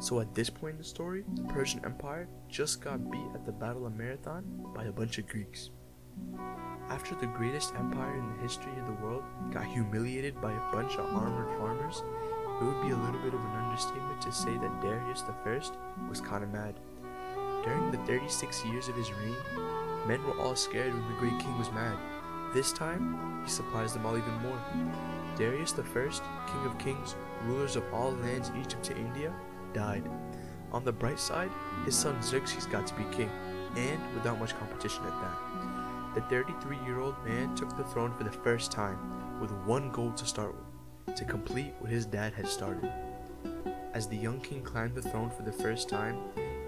So at this point in the story, the Persian Empire just got beat at the Battle of Marathon by a bunch of Greeks. After the greatest empire in the history of the world got humiliated by a bunch of armored farmers, it would be a little bit of an understatement to say that Darius I was kinda mad. During the 36 years of his reign, men were all scared when the great king was mad. This time, he surprised them all even more. Darius I, king of kings, rulers of all lands Egypt to India, died. On the bright side, his son Xerxes got to be king, and without much competition at that. The 33 year old man took the throne for the first time, with one goal to start with to complete what his dad had started. As the young king climbed the throne for the first time,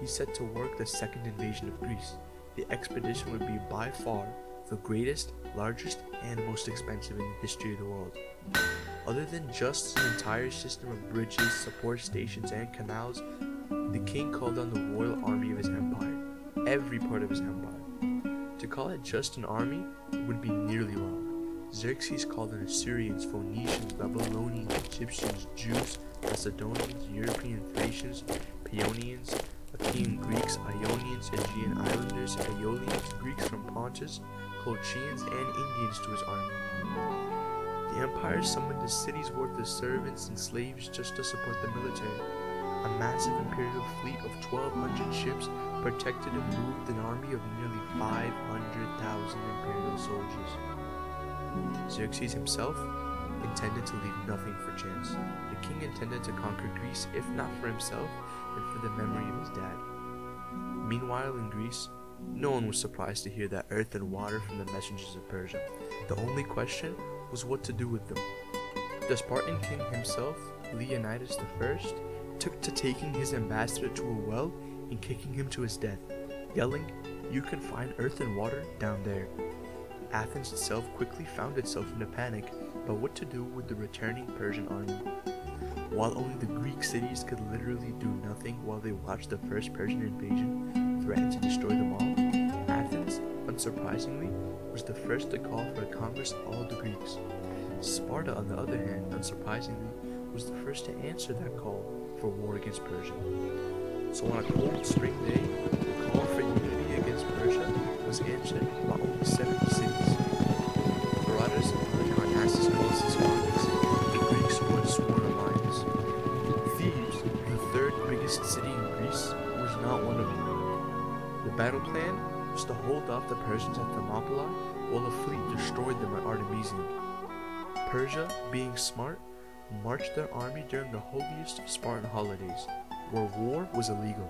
he set to work the second invasion of Greece. The expedition would be by far the greatest, largest, and most expensive in the history of the world. Other than just an entire system of bridges, support stations, and canals, the king called on the royal army of his empire, every part of his empire. To call it just an army would be nearly wrong. Xerxes called on Assyrians, Phoenicians, Babylonians, Egyptians, Jews, Macedonians, European Thracians, Paeonians, Achaean Greeks, Ionians, Aegean Islanders, Aeolians, Greeks from Pontus, Colchians, and Indians to his army. The empire summoned a city's worth of servants and slaves just to support the military. A massive imperial fleet of 1,200 ships protected and moved an army of nearly 500,000 imperial soldiers. Xerxes himself intended to leave nothing for chance. The king intended to conquer Greece, if not for himself, then for the memory of his dad. Meanwhile, in Greece, no one was surprised to hear that earth and water from the messengers of Persia. The only question was what to do with them. The Spartan king himself, Leonidas I, took to taking his ambassador to a well and kicking him to his death, yelling, You can find earth and water down there. Athens itself quickly found itself in a panic about what to do with the returning Persian army. While only the Greek cities could literally do nothing while they watched the first Persian invasion threaten to destroy them all, unsurprisingly, was the first to call for a congress of all the Greeks. Sparta, on the other hand, unsurprisingly, was the first to answer that call for war against Persia. So on a cold spring day, the call for unity against Persia was answered by only 70 cities. Herodotus and Halicarnassus calls these congress the Greeks had sworn alliance. Thebes, the third biggest city in Greece, was not one of them. The battle plan to hold off the Persians at Thermopylae while a fleet destroyed them at Artemisium. Persia, being smart, marched their army during the holiest of Spartan holidays, where war was illegal.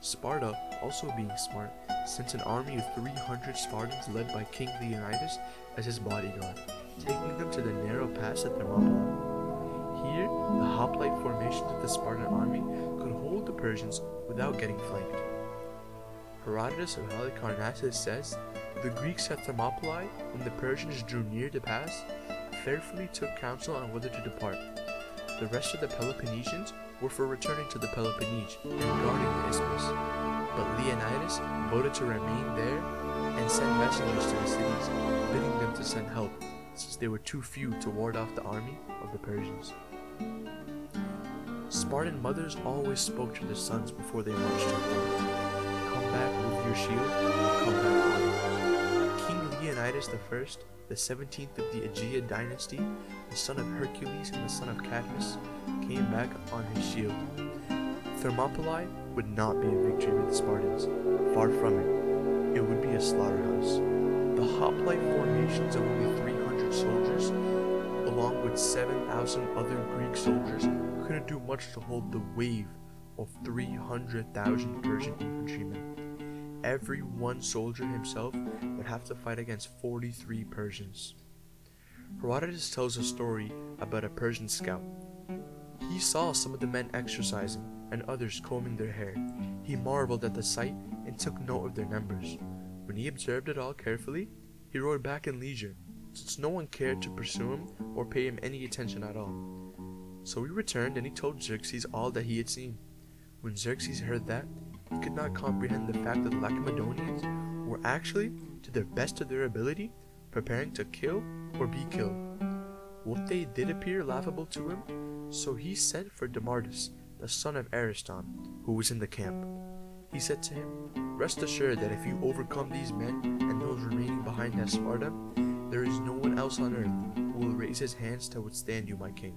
Sparta, also being smart, sent an army of 300 Spartans led by King Leonidas as his bodyguard, taking them to the narrow pass at Thermopylae. Here, the hoplite formations of the Spartan army could hold the Persians without getting flanked. Herodotus of Halicarnassus says, The Greeks at Thermopylae, when the Persians drew near the pass, fearfully took counsel on whether to depart. The rest of the Peloponnesians were for returning to the Peloponnese and guarding the isthmus, but Leonidas voted to remain there and send messengers to the cities, bidding them to send help, since they were too few to ward off the army of the Persians. Spartan mothers always spoke to their sons before they marched to war. Come back with your shield, come back. King Leonidas I, the 17th of the Agiad dynasty, the son of Hercules and the son of Cadmus, came back on his shield. Thermopylae would not be a victory with the Spartans. Far from it. It would be a slaughterhouse. The hoplite formations of only 300 soldiers, along with 7,000 other Greek soldiers, couldn't do much to hold the wave of 300,000 Persian infantrymen. Every one soldier himself would have to fight against 43 Persians. Herodotus tells a story about a Persian scout. He saw some of the men exercising and others combing their hair. He marveled at the sight and took note of their numbers. When he observed it all carefully, he rode back in leisure, since no one cared to pursue him or pay him any attention at all. So he returned and he told Xerxes all that he had seen. When Xerxes heard that, he could not comprehend the fact that the Lacedaemonians were actually, to the best of their ability, preparing to kill or be killed. What they did appear laughable to him, so he sent for Demaratus, the son of Ariston, who was in the camp. He said to him, Rest assured that if you overcome these men and those remaining behind at Sparta, there is no one else on earth who will raise his hands to withstand you, my king.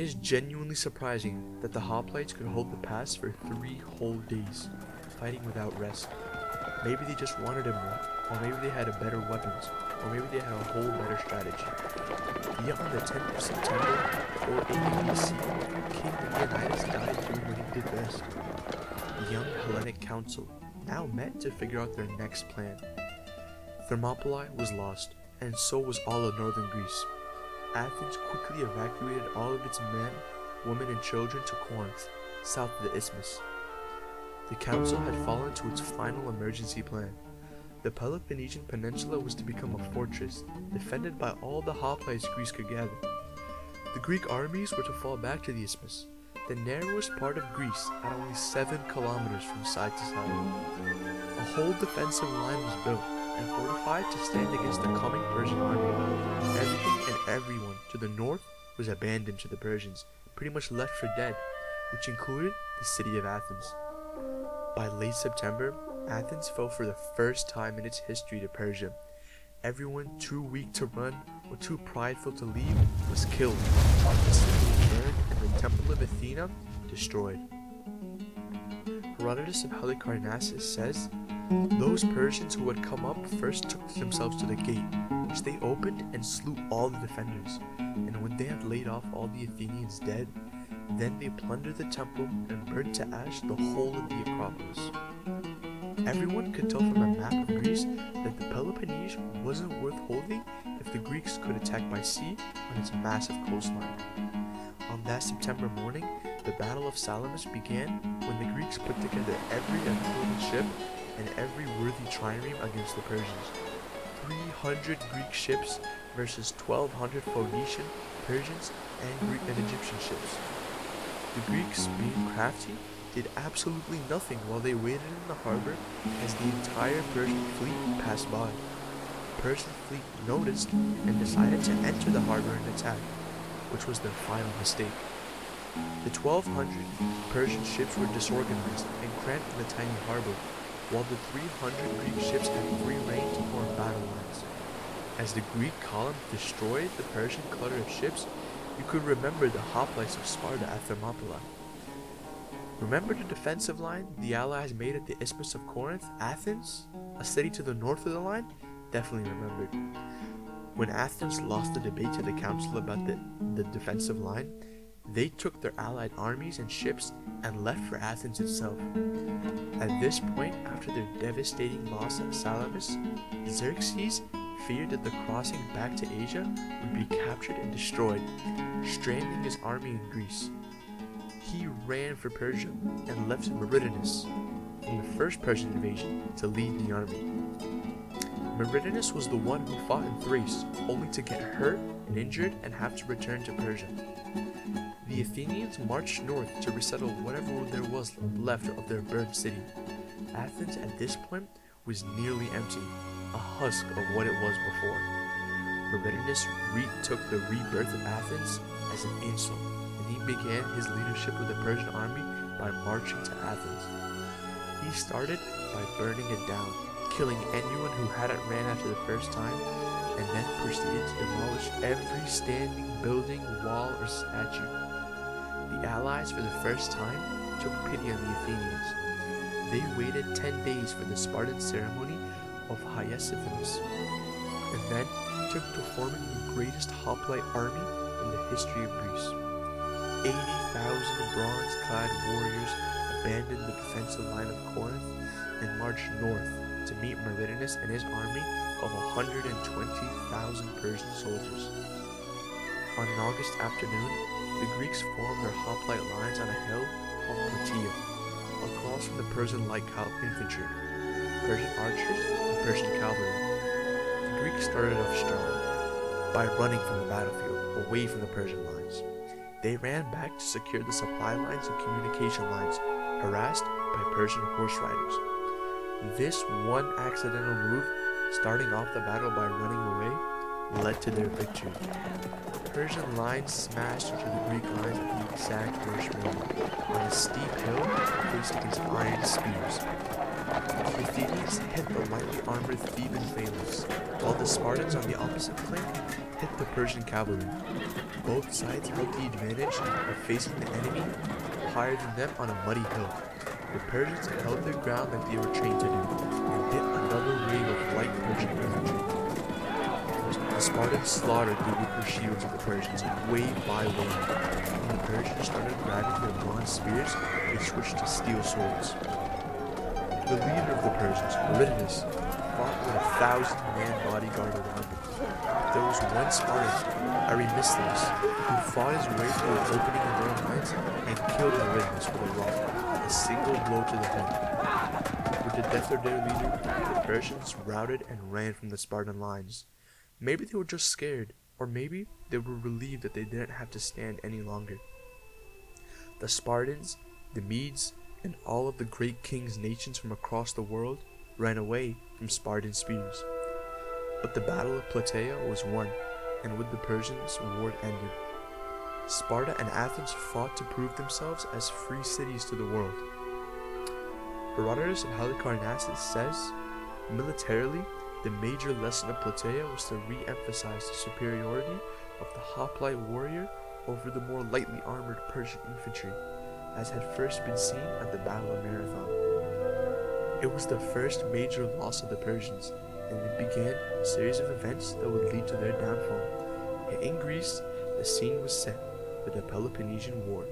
It is genuinely surprising that the hoplites could hold the pass for three whole days, fighting without rest. Maybe they just wanted him more, or maybe they had a better weapons, or maybe they had a whole better strategy. Yet on the 10th of September, or 480 BC, King Leonidas died doing what he did best. The young Hellenic Council now met to figure out their next plan. Thermopylae was lost, and so was all of northern Greece. Athens quickly evacuated all of its men, women, and children to Corinth, south of the isthmus. The council had fallen to its final emergency plan. The Peloponnesian Peninsula was to become a fortress, defended by all the hoplites Greece could gather. The Greek armies were to fall back to the isthmus, the narrowest part of Greece at only 7 kilometers from side to side. A whole defensive line was built and fortified to stand against the coming Persian army. Everything everyone to the north was abandoned to the Persians, pretty much left for dead, which included the city of Athens. By late September, Athens fell for the first time in its history to Persia. Everyone too weak to run or too prideful to leave was killed, the city burned, and the temple of Athena destroyed. Herodotus of Halicarnassus says, Those Persians who had come up first took themselves to the gate, which they opened and slew all the defenders. And when they had laid off all the Athenians dead, then they plundered the temple and burnt to ash the whole of the Acropolis. Everyone could tell from a map of Greece that the Peloponnese wasn't worth holding if the Greeks could attack by sea on its massive coastline. On that September morning, the Battle of Salamis began when the Greeks put together every important ship and every worthy trireme against the Persians. 300 Greek ships versus 1,200 Phoenician, Persians, and Greek and Egyptian ships. The Greeks, being crafty, did absolutely nothing while they waited in the harbor as the entire Persian fleet passed by. The Persian fleet noticed and decided to enter the harbor and attack, which was their final mistake. The 1200 Persian ships were disorganized and cramped in the tiny harbor, while the 300 Greek ships had free rein to form battle lines. As the Greek column destroyed the Persian clutter of ships, you could remember the hoplites of Sparta at Thermopylae. Remember the defensive line the Allies made at the Isthmus of Corinth, Athens, a city to the north of the line? Definitely remembered. When Athens lost the debate to the council about the, the defensive line, they took their allied armies and ships and left for Athens itself. At this point, after their devastating loss at Salamis, Xerxes feared that the crossing back to Asia would be captured and destroyed, stranding his army in Greece. He ran for Persia and left Mardonius from the first Persian invasion to lead the army. Mardonius was the one who fought in Thrace, only to get hurt and injured and have to return to Persia. The Athenians marched north to resettle whatever there was left of their burned city. Athens at this point was nearly empty, a husk of what it was before. Mardonius retook the rebirth of Athens as an insult, and he began his leadership of the Persian army by marching to Athens. He started by burning it down, killing anyone who hadn't ran after the first time, and then proceeded to demolish every standing building, wall, or statue. The Allies, for the first time, took pity on the Athenians. They waited ten days for the Spartan ceremony of Hyacinthus, and then took to forming the greatest hoplite army in the history of Greece. 80,000 bronze-clad warriors abandoned the defensive line of Corinth and marched north to meet Mardonius and his army of 120,000 Persian soldiers. On an August afternoon, the Greeks formed their hoplite lines on a hill called Plataea, across from the Persian light infantry, Persian archers, and Persian cavalry. The Greeks started off strong by running from the battlefield away from the Persian lines. They ran back to secure the supply lines and communication lines, harassed by Persian horse riders. This one accidental move, starting off the battle by running away, led to their victory. The Persian lines smashed into the Greek lines at the exact worst moment, on a steep hill faced against iron spears. The Athenians hit the lightly armored Theban phalanx, while the Spartans on the opposite flank hit the Persian cavalry. Both sides held the advantage of facing the enemy higher than them on a muddy hill. The Persians held their ground like they were trained to do, and The Spartans slaughtered the weaker shields of the Persians wave by wave. When the Persians started grabbing their bronze spears, they switched to steel swords. The leader of the Persians, Mardonius, fought with a thousand-man bodyguard around him. There was one Spartan, Arimistheus, who fought his way through an opening in their lines and killed Mardonius with a rock, a single blow to the head. With the death of their leader, the Persians routed and ran from the Spartan lines. Maybe they were just scared, or maybe they were relieved that they didn't have to stand any longer. The Spartans, the Medes, and all of the great kings' nations from across the world ran away from Spartan spears. But the Battle of Plataea was won, and with the Persians, war ended. Sparta and Athens fought to prove themselves as free cities to the world. Herodotus of Halicarnassus says, militarily, the major lesson of Plataea was to re-emphasize the superiority of the hoplite warrior over the more lightly armored Persian infantry, as had first been seen at the Battle of Marathon. It was the first major loss of the Persians, and it began a series of events that would lead to their downfall. In Greece, the scene was set for the Peloponnesian War.